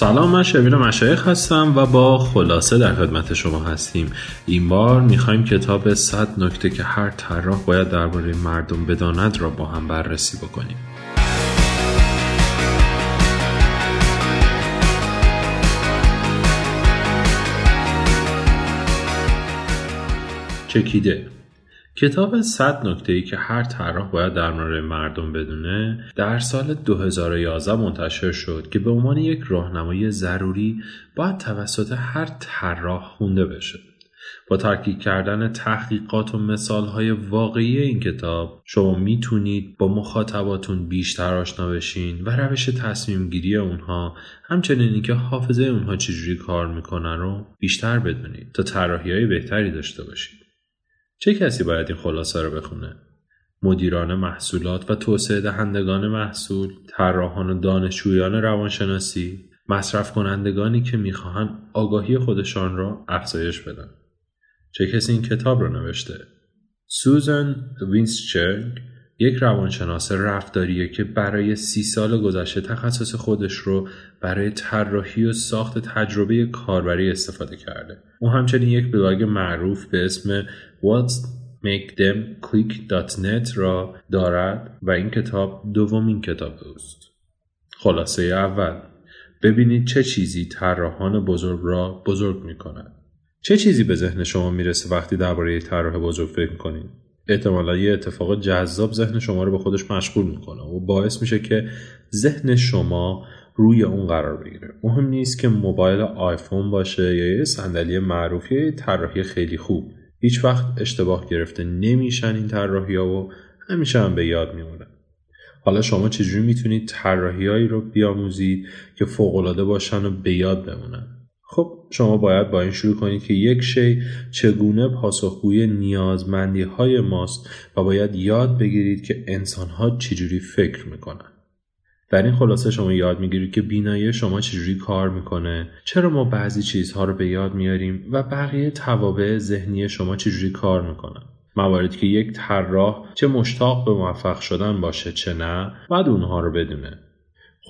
سلام من شبیر مشایخ هستم و با خلاصه در خدمت شما هستیم. این بار می‌خوایم کتاب 100 نکته که هر طراح باید درباره مردم بداند را با هم بررسی بکنیم. چکیده. کتاب 100 نکته ای که هر طراح باید در مورد مردم بدونه در سال 2011 منتشر شد که به عنوان یک راهنمای ضروری باید توسط هر طراح خونده بشه. با ترکیب کردن تحقیقات و مثالهای واقعی این کتاب شما می‌تونید با مخاطباتون بیشتر آشنا بشین و روش تصمیم گیری اونها همچنین اینکه حافظه اونها چجوری کار می‌کنن رو بیشتر بدونید تا طراحی بهتری داشته باشید. چه کسی باید این خلاصه رو بخونه؟ مدیران محصولات و توسعه دهندگان محصول، طراحان و دانشجویان روانشناسی، مصرف کنندگانی که می‌خواهند آگاهی خودشان را افزایش بدن. چه کسی این کتاب را نوشته؟ سوزان واینشنک یک روانشناس رفتاریه که برای سی سال گذشته تخصص خودش رو برای طراحی و ساخت تجربه کاربری استفاده کرده. او همچنین یک بلاگ معروف به اسم What Makes Them Click.net را دارد و این کتاب دومین کتاب اوست. خلاصه اول ببینید چه چیزی طراحان بزرگ را بزرگ می کند. چه چیزی به ذهن شما می‌رسه وقتی درباره طراح بزرگ فکر کنید؟ احتمالا یه اتفاق جذاب ذهن شما رو به خودش مشغول می‌کنه و باعث میشه که ذهن شما روی اون قرار بگیره. مهم نیست که موبایل آیفون باشه یا یه صندلی معروف یا طراحی خیلی خوب. هیچ وقت اشتباه گرفته نمیشن این طراحی ها و همیشه هم به یاد میمونن حالا شما چجوری می‌تونید طراحیهایی رو بیاموزید که فوقالعاده باشن و به یاد بمونن؟ خب شما باید با این شروع کنید که یک شی چگونه پاسخگوی نیازمندی های ماست و باید یاد بگیرید که انسان ها چجوری فکر می‌کنن. در این خلاصه شما یاد می‌گیرید که بینایی شما چجوری کار می‌کنه چرا ما بعضی چیزها رو به یاد میاریم و بقیه توابع ذهنی شما چجوری کار می‌کنن. مواردی که یک طراح چه مشتاق به موفق شدن باشه چه نه بعد اونها رو بدونه.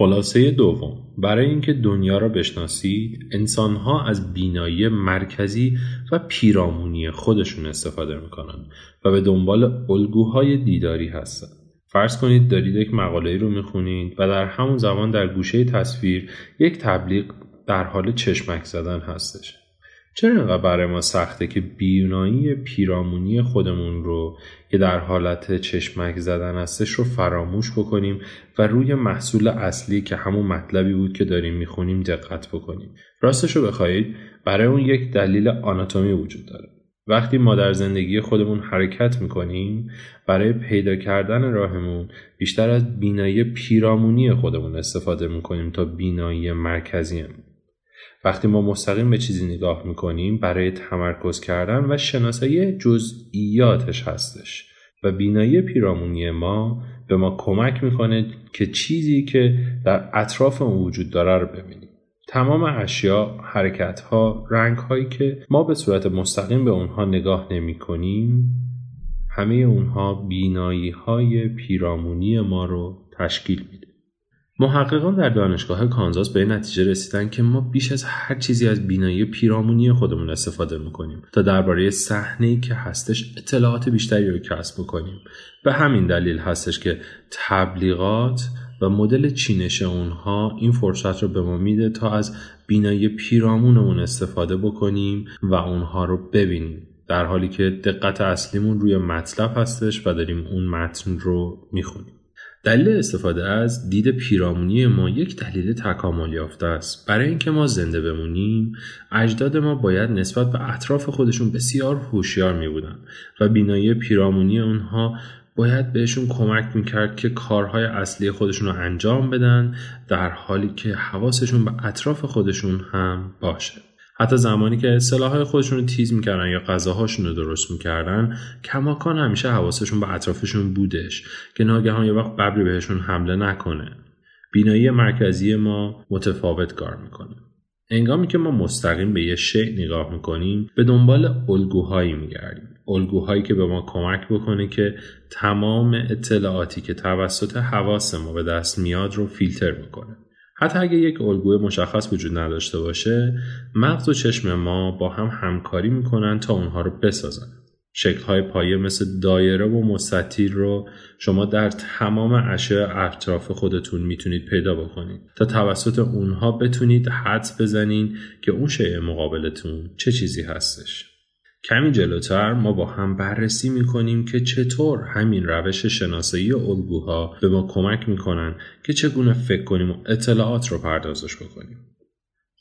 خلاصه دوم. برای اینکه دنیا را بشناسید انسانها از بینایی مرکزی و پیرامونی خودشون استفاده می‌کنن و به دنبال الگوهای دیداری هستند. فرض کنید دارید یک مقاله رو می‌خونید و در همون زمان در گوشه تصویر یک تبلیغ در حال چشمک زدن هستش. چرا اینقدر برای ما سخته که بیونایی پیرامونی خودمون رو که در حالت چشمک زدن هستش رو فراموش بکنیم و روی محصول اصلی که همون مطلبی بود که داریم می‌خونیم دقت بکنیم؟ راستش رو بخواهید برای اون یک دلیل آناتومی وجود داره. وقتی ما در زندگی خودمون حرکت می‌کنیم برای پیدا کردن راهمون بیشتر از بینایی پیرامونی خودمون استفاده می‌کنیم تا بینایی مرکزیمون. وقتی ما مستقیم به چیزی نگاه می‌کنیم برای تمرکز کردن و شناسایی جزئیاتش هستش و بینایی پیرامونی ما به ما کمک می‌کنه که چیزی که در اطراف اون وجود داره رو ببینیم تمام اشیا، حرکت ها، رنگ هایی که ما به صورت مستقیم به اونها نگاه نمی کنیم همه اونها بینایی های پیرامونی ما رو تشکیل میده. محققان در دانشگاه کانزاس به نتیجه رسیدن که ما بیش از هر چیزی از بینایی پیرامونی خودمون استفاده می‌کنیم تا درباره صحنه که هستش اطلاعات بیشتری رو کسب بکنیم. به همین دلیل هستش که تبلیغات و مدل چینش اونها این فرصت رو به ما میده تا از بینایی پیرامونمون استفاده بکنیم و اونها رو ببینیم. در حالی که دقت اصلیمون روی مطلب هستش و داریم اون متن رو می‌خونیم. دلیل استفاده از دید پیرامونی ما یک دلیل تکامل یافته است. برای اینکه ما زنده بمونیم اجداد ما باید نسبت به اطراف خودشون بسیار هوشیار می بودن و بینایی پیرامونی اونها باید بهشون کمک می‌کرد که کارهای اصلی خودشون رو انجام بدن در حالی که حواسشون به اطراف خودشون هم باشه. حتی زمانی که سلاحهای خودشون رو تیز می‌کردن یا غذاهاشون رو درست می‌کردن کماکان همیشه حواسشون به اطرافشون بودش که ناگهان یه وقت ببری بهشون حمله نکنه. بینایی مرکزی ما متفاوت کار می‌کنه. انگامی که ما مستقیم به یه شیء نگاه می‌کنیم به دنبال الگوهایی میگردیم. الگوهایی که به ما کمک بکنه که تمام اطلاعاتی که توسط حواس ما به دست میاد رو فیلتر بکنه حتی اگه یک الگوی مشخص وجود نداشته باشه مغز و چشم ما با هم همکاری می‌کنن تا اونها رو بسازن. شکلهای پایه مثل دایره و مستطیل رو شما در تمام اشیاء اطراف خودتون می‌تونید پیدا بکنید تا توسط اونها بتونید حدس بزنین که اون شیء مقابلتون چه چیزی هستش. کمی جلوتر ما با هم بررسی می‌کنیم که چطور همین روش شناسایی الگوها به ما کمک می‌کنن که چگونه فکر کنیم و اطلاعات رو پردازش بکنیم.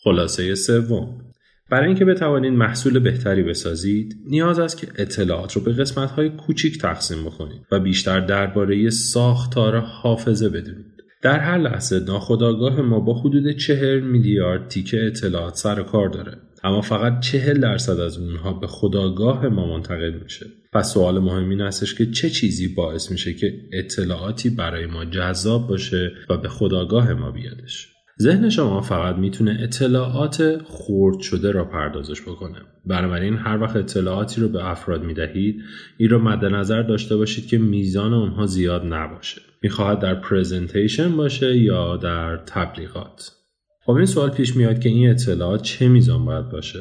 خلاصه سوم برای اینکه بتوانید محصول بهتری بسازید نیاز است که اطلاعات رو به قسمت‌های کوچیک تقسیم بکنید و بیشتر درباره ساختار حافظه بدونید. در هر لحظه ناخودآگاه ما با حدود چهر میلیارد تیکه اطلاعات سر کار داره اما فقط چهل درصد از اونها به خداگاه ما منتقل میشه. پس سوال مهم این هستش که چه چیزی باعث میشه که اطلاعاتی برای ما جذاب باشه و به خداگاه ما بیادش؟ ذهن شما فقط می‌تونه اطلاعات خورد شده را پردازش بکنه. بنابراین هر وقت اطلاعاتی رو به افراد می‌دهید این رو مد نظر داشته باشید که میزان اونها زیاد نباشه. می‌خواهد در پرزنتیشن باشه یا در تبلیغات. خب این سوال پیش میاد که این اطلاعات چه میزان باید باشه؟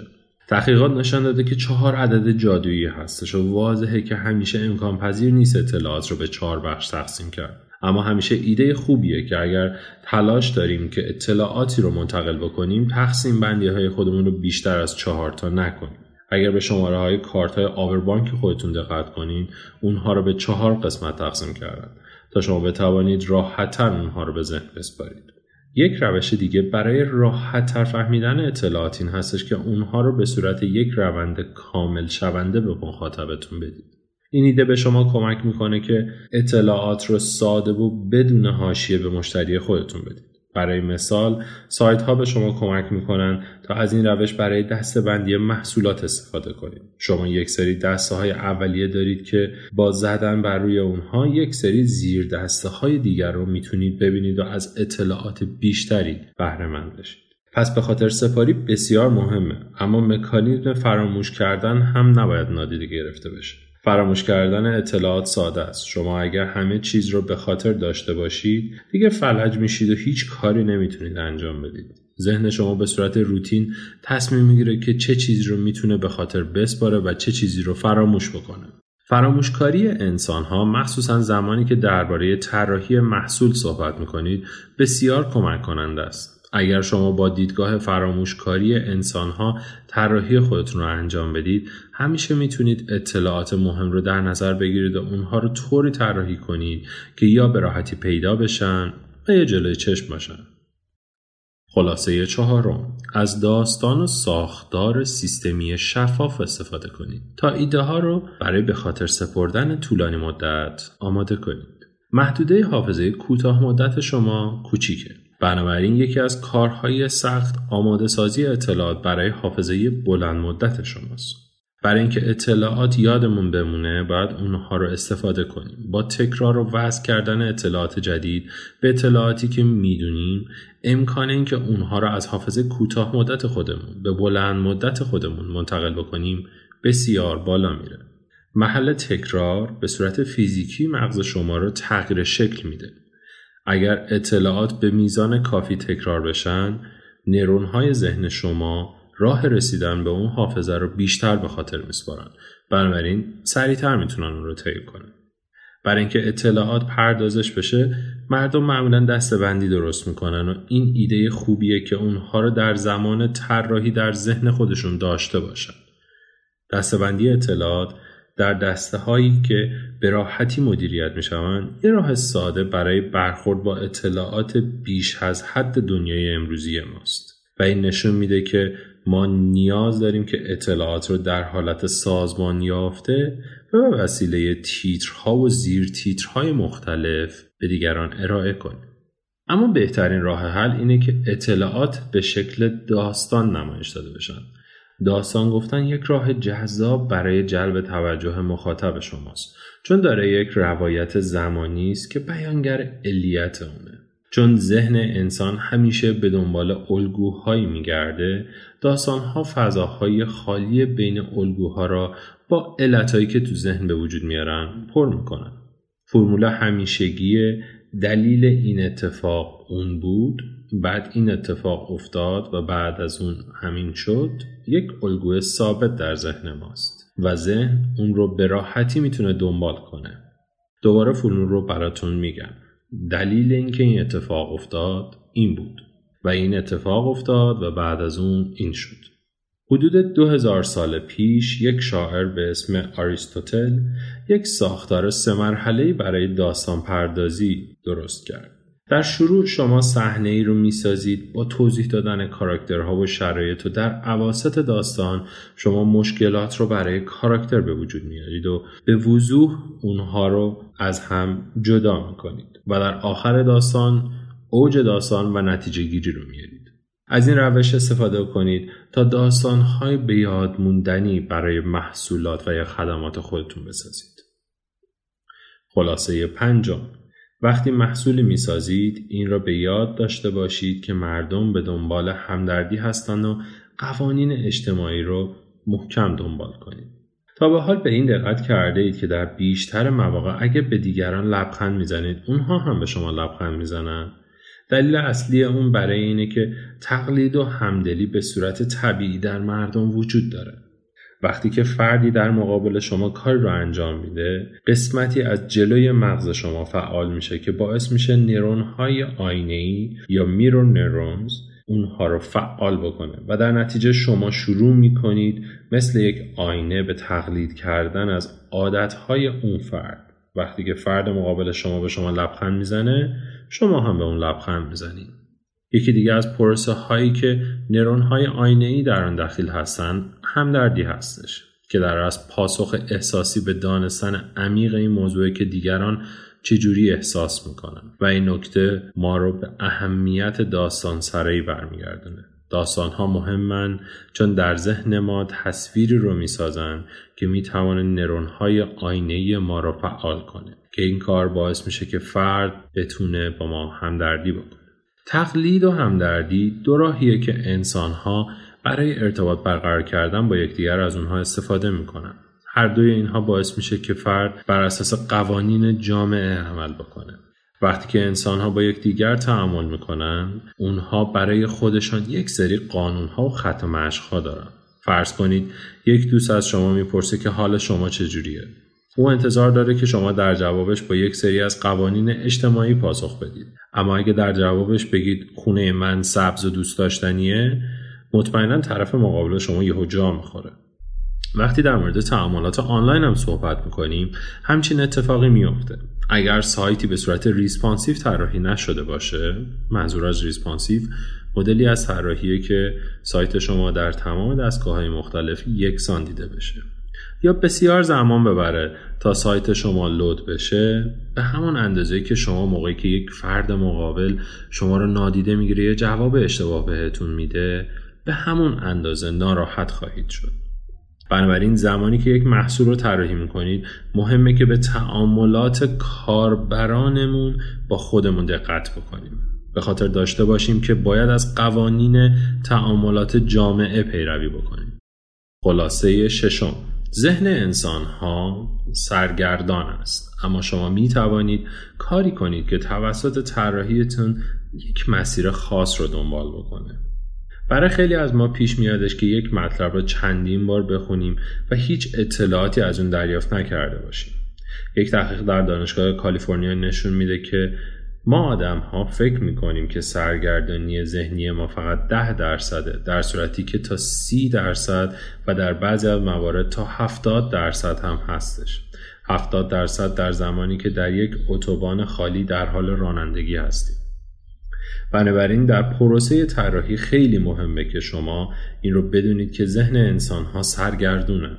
تحقیقات نشان داده که چهار عدد جادویی هستش و واضحه که همیشه امکان پذیر نیست اطلاعات رو به چهار بخش تقسیم کرد. اما همیشه ایده خوبیه که اگر تلاش داریم که اطلاعاتی رو منتقل بکنیم تقسیم بندی های خودمون رو بیشتر از چهار تا نکنیم. اگر به شماره های کارت های آوربانک خودتون دقت کنین اونها رو به چهار قسمت تقسیم کردن. تا شما بتوانید راحتتر اونها رو به ذهن بسپارید. یک روش دیگه برای راحت تر فهمیدن اطلاعات این هستش که اونها رو به صورت یک روند کامل شونده به مخاطبتون بدید. این ایده به شما کمک می‌کنه که اطلاعات رو ساده و بدون حاشیه به مشتری خودتون بدید. برای مثال سایت ها به شما کمک می‌کنن تا از این روش برای دسته بندی محصولات استفاده کنید. شما یک سری دسته های اولیه دارید که با زدن بر روی اونها یک سری زیر دسته های دیگر رو می‌تونید ببینید و از اطلاعات بیشتری بهره مند بشید. پس به خاطر سپاری بسیار مهمه اما مکانیزم فراموش کردن هم نباید نادیده گرفته بشه. فراموش کردن اطلاعات ساده است. شما اگر همه چیز رو به خاطر داشته باشید دیگه فلج میشید و هیچ کاری نمی‌تونید انجام بدید. ذهن شما به صورت روتین تصمیم می‌گیره که چه چیزی رو می‌تونه به خاطر بسپاره و چه چیزی رو فراموش بکنه. فراموشکاری انسان ها مخصوصا زمانی که درباره طراحی محصول صحبت می‌کنید بسیار کمک کننده است. اگر شما با دیدگاه فراموشکاری انسانها طراحی خودتون رو انجام بدید همیشه می‌تونید اطلاعات مهم رو در نظر بگیرید و اونها رو طوری طراحی کنید که یا به راحتی پیدا بشن و یا جلوی چشم باشن. خلاصه چهارم از داستان و ساختار سیستمی شفاف استفاده کنید. تا ایده ها رو برای به خاطر سپردن طولانی مدت آماده کنید. محدوده حافظه کوتاه مدت شما کوچیکه. بنابراین یکی از کارهای سخت آماده سازی اطلاعات برای حافظه بلند مدت شماست. برای اینکه اطلاعات یادمون بمونه باید اونها رو استفاده کنیم. با تکرار و وضع کردن اطلاعات جدید به اطلاعاتی که می‌دونیم امکان اینکه اونها رو از حافظه کوتاه مدت خودمون به بلند مدت خودمون منتقل بکنیم بسیار بالا میره. محل تکرار به صورت فیزیکی مغز شما رو تغییر شکل میده. اگر اطلاعات به میزان کافی تکرار بشن نرون های ذهن شما راه رسیدن به اون حافظه رو بیشتر به خاطر میسپارن. بنابراین سریعتر می‌تونن اون رو طی کنن. برای اینکه اطلاعات پردازش بشه مردم معمولا دستبندی درست می‌کنن و این ایده خوبیه که اونها رو در زمان طراحی در ذهن خودشون داشته باشن. دستبندی اطلاعات در دسته هایی که به راحتی مدیریت می شوند یه راه ساده برای برخورد با اطلاعات بیش از حد دنیای امروزی ماست. و این نشون میده که ما نیاز داریم که اطلاعات رو در حالت سازمان یافته و به وسیله تیترها و زیر تیترهای مختلف به دیگران ارائه کنیم. اما بهترین راه حل اینه که اطلاعات به شکل داستان نمایش داده بشن داستان گفتن یک راه جذاب برای جلب توجه مخاطب شماست چون داره یک روایت زمانی است که بیانگر علیت اونه چون ذهن انسان همیشه به دنبال الگوهایی میگرده داستانها فضاهای خالی بین الگوها را با علتهایی که تو ذهن به وجود میارن پر می‌کنن. فرمول همیشگی دلیل این اتفاق اون بود بعد این اتفاق افتاد و بعد از اون همین شد یک الگوی ثابت در ذهن ماست و ذهن اون رو به راحتی می‌تونه دنبال کنه. دوباره فولون رو براتون میگم. دلیل اینکه این اتفاق افتاد این بود و این اتفاق افتاد و بعد از اون این شد حدود دو هزار سال پیش یک شاعر به اسم آریستوتل یک ساختار سه مرحله برای داستان پردازی درست کرد. در شروع شما صحنه ای رو می‌سازید با توضیح دادن کاراکترها و شرایط و در عواست داستان شما مشکلات رو برای کاراکتر به وجود میارید و به وضوح اونها رو از هم جدا می‌کنید و در آخر داستان اوج داستان و نتیجه گیری رو میارید. از این روش استفاده کنید تا داستانهای به یاد موندنی برای محصولات و یا خدمات خودتون بسازید. خلاصه پنجم. وقتی محصولی می‌سازید این را به یاد داشته باشید که مردم به دنبال همدردی هستند و قوانین اجتماعی رو محکم دنبال کنید. تا به حال به این دقت کرده اید که در بیشتر مواقع اگه به دیگران لبخند می‌زنید اونها هم به شما لبخند می‌زنند دلیل اصلی اون برای اینه که تقلید و همدلی به صورت طبیعی در مردم وجود داره وقتی که فردی در مقابل شما کار رو انجام میده قسمتی از جلوی مغز شما فعال میشه که باعث میشه نرون های آینه ای یا میرور نرونز اونها رو فعال بکنه و در نتیجه شما شروع می‌کنید مثل یک آینه به تقلید کردن از عادتهای اون فرد. وقتی که فرد مقابل شما به شما لبخند می‌زنه شما هم به اون لبخند می‌زنید. یکی دیگه از پروسه هایی که نرون های آینه ای در آن دخیل هستند همدردی هستش که در از پاسخ احساسی به دانستن عمیق این موضوعی که دیگران چجوری احساس می‌کنن و این نکته ما رو به اهمیت داستان سرایی برمیگردونه. داستان ها مهمن چون در ذهن ما تصویری رو می‌سازن که می‌توانه نرون های آینه ما رو فعال کنه که این کار باعث میشه که فرد بتونه با ما همدردی بکنه. تقلید و همدردی دو راهیه که انسانها برای ارتباط برقرار کردن با یکدیگر از اونها استفاده می‌کنن. هر دوی اینها باعث میشه که فرد بر اساس قوانین جامعه عمل بکنه. وقتی که انسان ها با یکدیگر تعامل می‌کنن اونها برای خودشان یک سری قانون ها و خط و ها دارن. فرض کنید یک دوست از شما می‌پرسه که حال شما چجوریه؟ او انتظار داره که شما در جوابش با یک سری از قوانین اجتماعی پاسخ بدید. اما اگه در جوابش بگید خونه من سبز و دوست داشتنیه مطمئنا طرف مقابل شما یهو جا می‌خوره. وقتی در مورد تعاملات آنلاین هم صحبت می‌کنیم همچین اتفاقی میفته اگر سایتی به صورت responsive طراحی نشده باشه منظور از responsive مدلی از طراحیه که سایت شما در تمام دستگاه های مختلف یکسان دیده بشه. یا بسیار زمان ببره تا سایت شما load بشه؟ به همون اندازه که شما موقعی که یک فرد مقابل شما رو نادیده می‌گیره یه جواب اشتباه بهتون میده به همون اندازه ناراحت خواهید شد. بنابراین زمانی که یک محصول رو طراحی می‌کنید مهمه که به تعاملات کاربرانمون با خودمون دقت بکنیم. به خاطر داشته باشیم که باید از قوانین تعاملات جامعه پیروی بکنیم. خلاصه ششم. ذهن انسان ها سرگردان است. اما شما می توانید کاری کنید که توسط طراحیتون یک مسیر خاص رو دنبال بکنه. برای خیلی از ما پیش میادش که یک مطلب رو چندین بار بخونیم و هیچ اطلاعاتی از اون دریافت نکرده باشیم. یک تحقیق در دانشگاه کالیفرنیا نشون میده که ما آدم ها فکر می‌کنیم که سرگردانی ذهنی ما فقط ده درصده در صورتی که تا سی درصد و در بعضی از موارد تا هفتاد درصد هم هستش. هفتاد درصد در زمانی که در یک اتوبان خالی در حال رانندگی هستیم. بنابراین در پروسه طراحی خیلی مهمه که شما این رو بدونید که ذهن انسان ها سرگردونه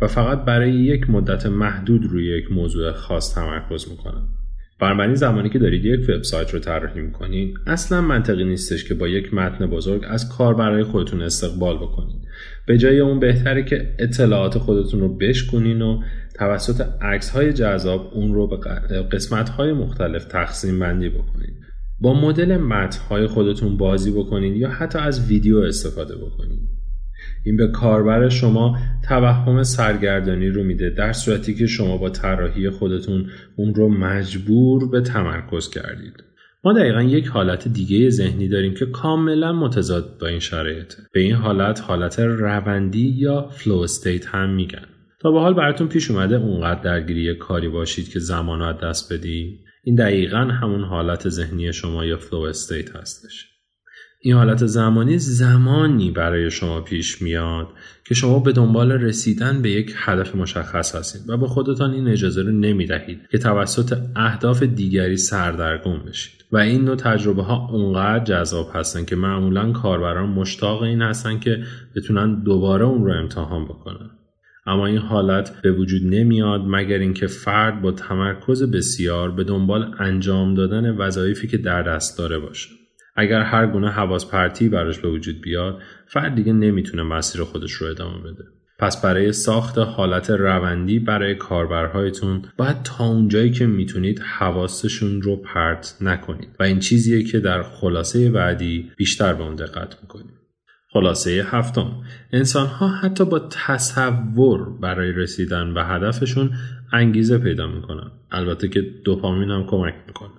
و فقط برای یک مدت محدود روی یک موضوع خاص تمرکز می‌کنن. بنابراین زمانی که دارید یک وبسایت رو طراحی می‌کنید اصلا منطقی نیستش که با یک متن بزرگ از کار برای خودتون استقبال بکنید به جای اون بهتره که اطلاعات خودتون رو بشکنین و توسط عکس های جذاب اون رو به قسمت های مختلف تقسیم بندی بکنید با مدل متن های خودتون بازی بکنید یا حتی از ویدیو استفاده بکنید این به کاربر شما توهم سرگردانی رو میده در صورتی که شما با طراحی خودتون اون رو مجبور به تمرکز کردید. ما دقیقا یک حالت دیگه ذهنی داریم که کاملا متضاد با این شرایطه. به این حالت حالت روندی یا flow state هم میگن. تا به حال براتون پیش اومده اونقدر درگیر کاری باشید که زمان رو دست بدی این دقیقا همون حالت ذهنی شما یا flow state هستش. این حالت زمانی زمانی برای شما پیش میاد که شما به دنبال رسیدن به یک هدف مشخص هستید و به خودتان این اجازه رو نمی دهید که توسط اهداف دیگری سردرگم بشید. و این نوع تجربه ها اونقدر جذاب هستن که معمولا کاربران مشتاق این هستن که بتونن دوباره اون رو امتحان بکنن. اما این حالت به وجود نمیاد مگر اینکه فرد با تمرکز بسیار به دنبال انجام دادن وظایفی که در دست داره باشه. اگر هر گونه حواس پرتی براش به وجود بیاد فرد دیگه نمی‌تونه مسیر خودش رو ادامه بده. پس برای ساخت حالت روندی برای کاربرهایتون باید تا اونجایی که می‌تونید حواسشون رو پرت نکنید. و این چیزیه که در خلاصه بعدی بیشتر به اون دقت می‌کنید خلاصه هفتم انسان ها حتی با تصور برای رسیدن به هدفشون انگیزه پیدا می‌کنن. البته که دوپامین هم کمک می‌کنه.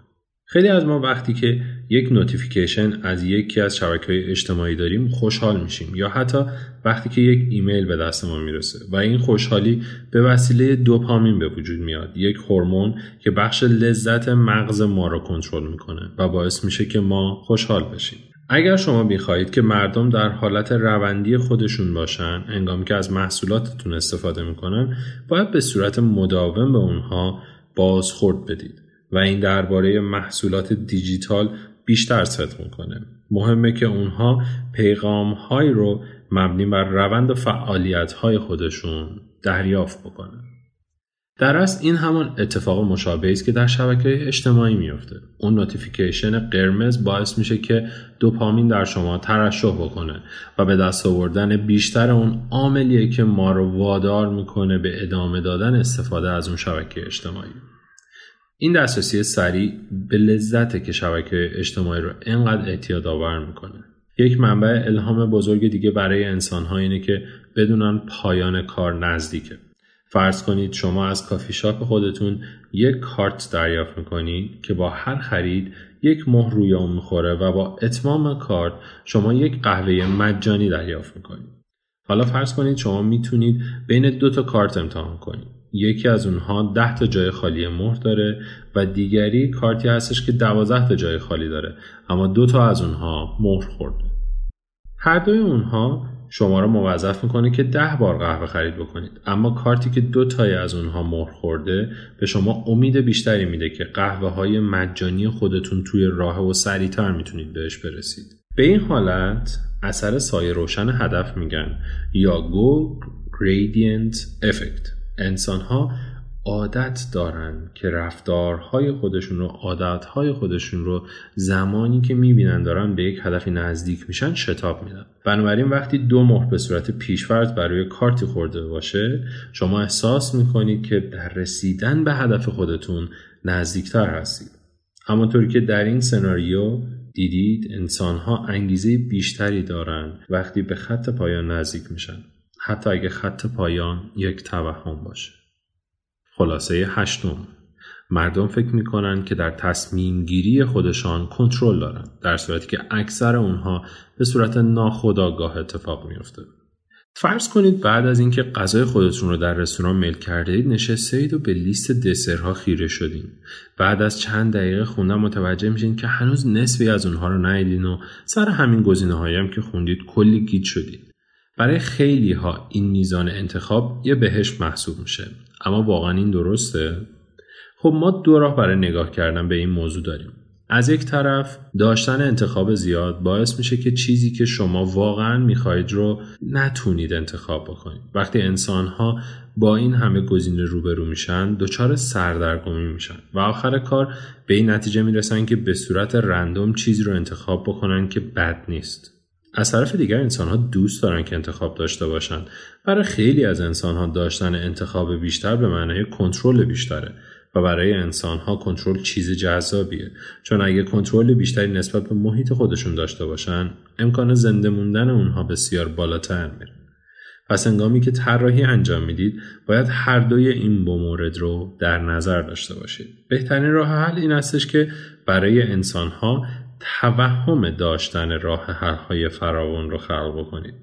خیلی از ما وقتی که یک notification از یکی از شبکه اجتماعی داریم خوشحال میشیم. یا حتی وقتی که یک ایمیل به دست ما می‌رسه و این خوشحالی به وسیله دوپامین به وجود میاد. یک هورمون که بخش لذت مغز ما را کنترل می‌کنه و باعث میشه که ما خوشحال بشیم. اگر شما می‌خواهید که مردم در حالت روندی خودشون باشن هنگامی که از محصولاتتون استفاده می‌کنن باید به صورت مداوم به اونها بازخورد بدید. و این درباره محصولات دیجیتال بیشتر صدق می‌کنه. مهمه که اونها پیغام های رو مبنی بر روند فعالیت های خودشون دریافت بکنن. در اصل این همان اتفاق مشابهی است که در شبکه اجتماعی میفته اون notification قرمز باعث میشه که دوپامین در شما ترشح بکنه و به دست آوردن بیشتر اون عاملیه که ما رو وادار می‌کنه به ادامه دادن استفاده از اون شبکه اجتماعی. این دسترسی سریع به لذته که شبکه اجتماعی رو انقدر اعتیاد آور می‌کنه. یک منبع الهام بزرگ دیگه برای انسان ها اینه که بدونن پایان کار نزدیکه. فرض کنید شما از کافی شاپ خودتون یک کارت دریافت می‌کنید که با هر خرید یک مهر روی اون می‌خوره و با اتمام کارت شما یک قهوه مجانی دریافت می‌کنید. حالا فرض کنید شما می‌تونید بین دو تا کارت امتحان کنید. یکی از اونها 10 تا جای خالی مهر داره و دیگری کارتی هستش که 12 تا جای خالی داره. اما دو تا از اونها مهر خورده. هر دوی اونها شما رو موظف می‌کنه که ده بار قهوه خرید بکنید. اما کارتی که دو تای از اونها مهر خورده به شما امید بیشتری میده که قهوه های مجانی خودتون توی راه و سریعتر می‌تونید بهش برسید. به این حالت اثر سایه روشن هدف میگن یا گو gradient effect انسان ها عادت دارن که رفتارهای خودشون رو عادتهای خودشون رو زمانی که می‌بینن دارن به یک هدفی نزدیک میشن شتاب میدن. بنابراین وقتی دو مهر به صورت پیشورد برای کارتی خورده باشه شما احساس می‌کنید که در رسیدن به هدف خودتون نزدیکتر هستید. همانطوری که در این سناریو دیدید انسانها انگیزه بیشتری دارند وقتی به خط پایان نزدیک میشن. حتی اگه خط پایان یک توهم باشه. خلاصه هشتم. مردم فکر می‌کنن که در تصمیم گیری خودشان کنترل دارن در صورتی که اکثر اونها به صورت ناخودآگاه اتفاق میفته فرض کنید بعد از اینکه غذای خودتون رو در رستوران میل کرده اید نشسته اید و به لیست دسرها خیره شدین. بعد از چند دقیقه خوندن متوجه میشین که هنوز نصفی از اونها رو ندیدین و سر همین گزینه هم که خوندید کلی گیت شدید برای خیلی ها این میزان انتخاب یه بهش محسوب میشه. اما واقعا این درسته؟ خب ما دو راه برای نگاه کردن به این موضوع داریم. از یک طرف داشتن انتخاب زیاد باعث میشه که چیزی که شما واقعا می‌خواهید رو نتونید انتخاب بکنید. وقتی انسان ها با این همه گزینه روبرو میشن دچار سردرگمی میشن. و آخر کار به این نتیجه می‌رسن که به صورت رندوم چیزی رو انتخاب بکنن که بد نیست. از طرف دیگر انسان ها دوست دارن که انتخاب داشته باشند. برای خیلی از انسان ها داشتن انتخاب بیشتر به معنای کنترل بیشتره و برای انسان ها کنترل چیز جذابیه. چون اگه کنترل بیشتری نسبت به محیط خودشون داشته باشن امکان زنده موندن اونها بسیار بالاتر میره. پس انگامی که طراحی انجام می‌دید باید هر دوی این دو مورد رو در نظر داشته باشید. بهترین راه حل این استش که برای انسانها توهم داشتن راه حل های فراوان رو خلق بکنید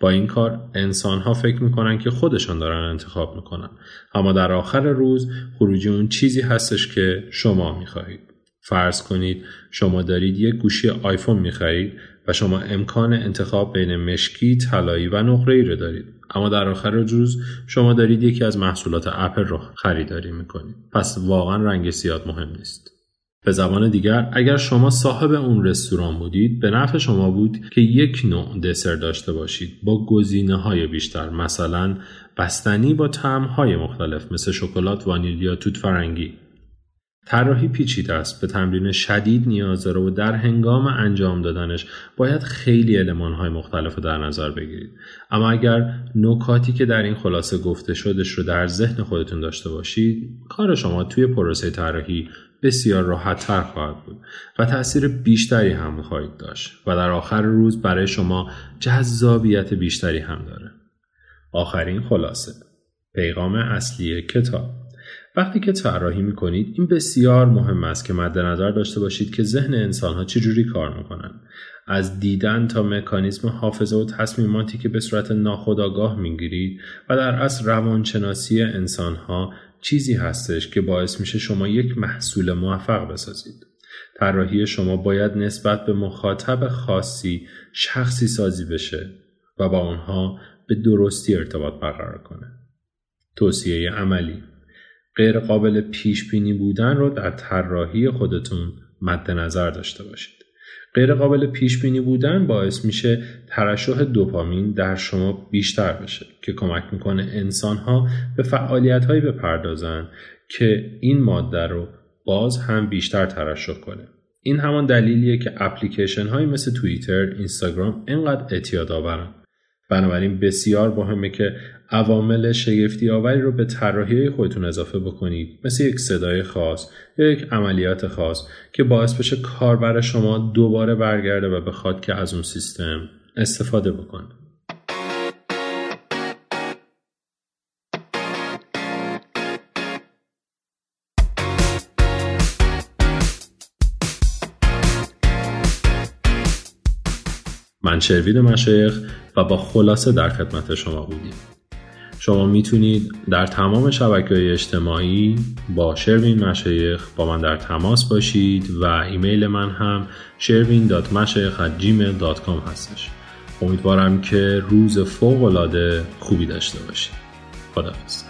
با این کار انسان ها فکر می‌کنن که خودشان دارن انتخاب می‌کنن اما در آخر روز خروجی اون چیزی هستش که شما می‌خواهید فرض کنید شما دارید یک گوشی آیفون می‌خرید و شما امکان انتخاب بین مشکی، طلایی و نقره ای رو دارید. اما در آخر روز شما دارید یکی از محصولات اپل رو خریداری می‌کنید. پس واقعا رنگ سیاد مهم نیست. به زبان دیگر اگر شما صاحب اون رستوران بودید به نفع شما بود که یک نوع دسر داشته باشید. با گزینه های بیشتر مثلا بستنی با طعم های مختلف مثل شکلات وانیلیا توت فرنگی. طراحی پیچیده است. به تمرین شدید نیاز داره و در هنگام انجام دادنش باید خیلی های مختلف رو در نظر بگیرید. اما اگر نکاتی که در این خلاصه گفته شدش رو در ذهن خودتون داشته باشید کار شما توی پروسه طراحی بسیار راحت تر خواهد بود و تاثیر بیشتری هم خواهید داشت و در آخر روز برای شما جذابیت بیشتری هم داره. آخرین خلاصه. پیغام اصلی کتاب. وقتی که طراحی می‌کنید این بسیار مهم است که مد نظر داشته باشید که ذهن انسان ها چجوری کار می‌کنن. از دیدن تا مکانیزم حافظه و تصمیماتی که به صورت ناخودآگاه می‌گیرید و در اصل روانشناسی انسان ها چیزی هستش که باعث میشه شما یک محصول موفق بسازید طراحی شما باید نسبت به مخاطب خاصی شخصی سازی بشه و با آنها به درستی ارتباط برقرار کنه توصیه عملی غیر قابل پیش بینی بودن رو در طراحی خودتون مد نظر داشته باشید. غیر قابل پیش بینی بودن باعث میشه ترشح دوپامین در شما بیشتر بشه که کمک می‌کنه انسان ها به فعالیت هایی بپردازن که این ماده رو باز هم بیشتر ترشح کنه. این همان دلیلیه که اپلیکیشن هایی مثل توییتر، اینستاگرام اینقدر اعتیاد آورن. بنابراین بسیار مهمه که عوامل شگفتی آوری رو به طراحی خودتون اضافه بکنید. مثل یک صدای خاص یا یک عملیات خاص که باعث بشه کاربر شما دوباره برگرده و بخواد که از اون سیستم استفاده بکنه. من شروین مشایخ و با خلاصه در خدمت شما بودیم. شما می‌تونید در تمام شبکه های اجتماعی با شروین مشایخ با من در تماس باشید و ایمیل من هم sherwin.mashayekh.gmail.com هستش. امیدوارم که روز فوق العاده خوبی داشته باشید. خداحافظ.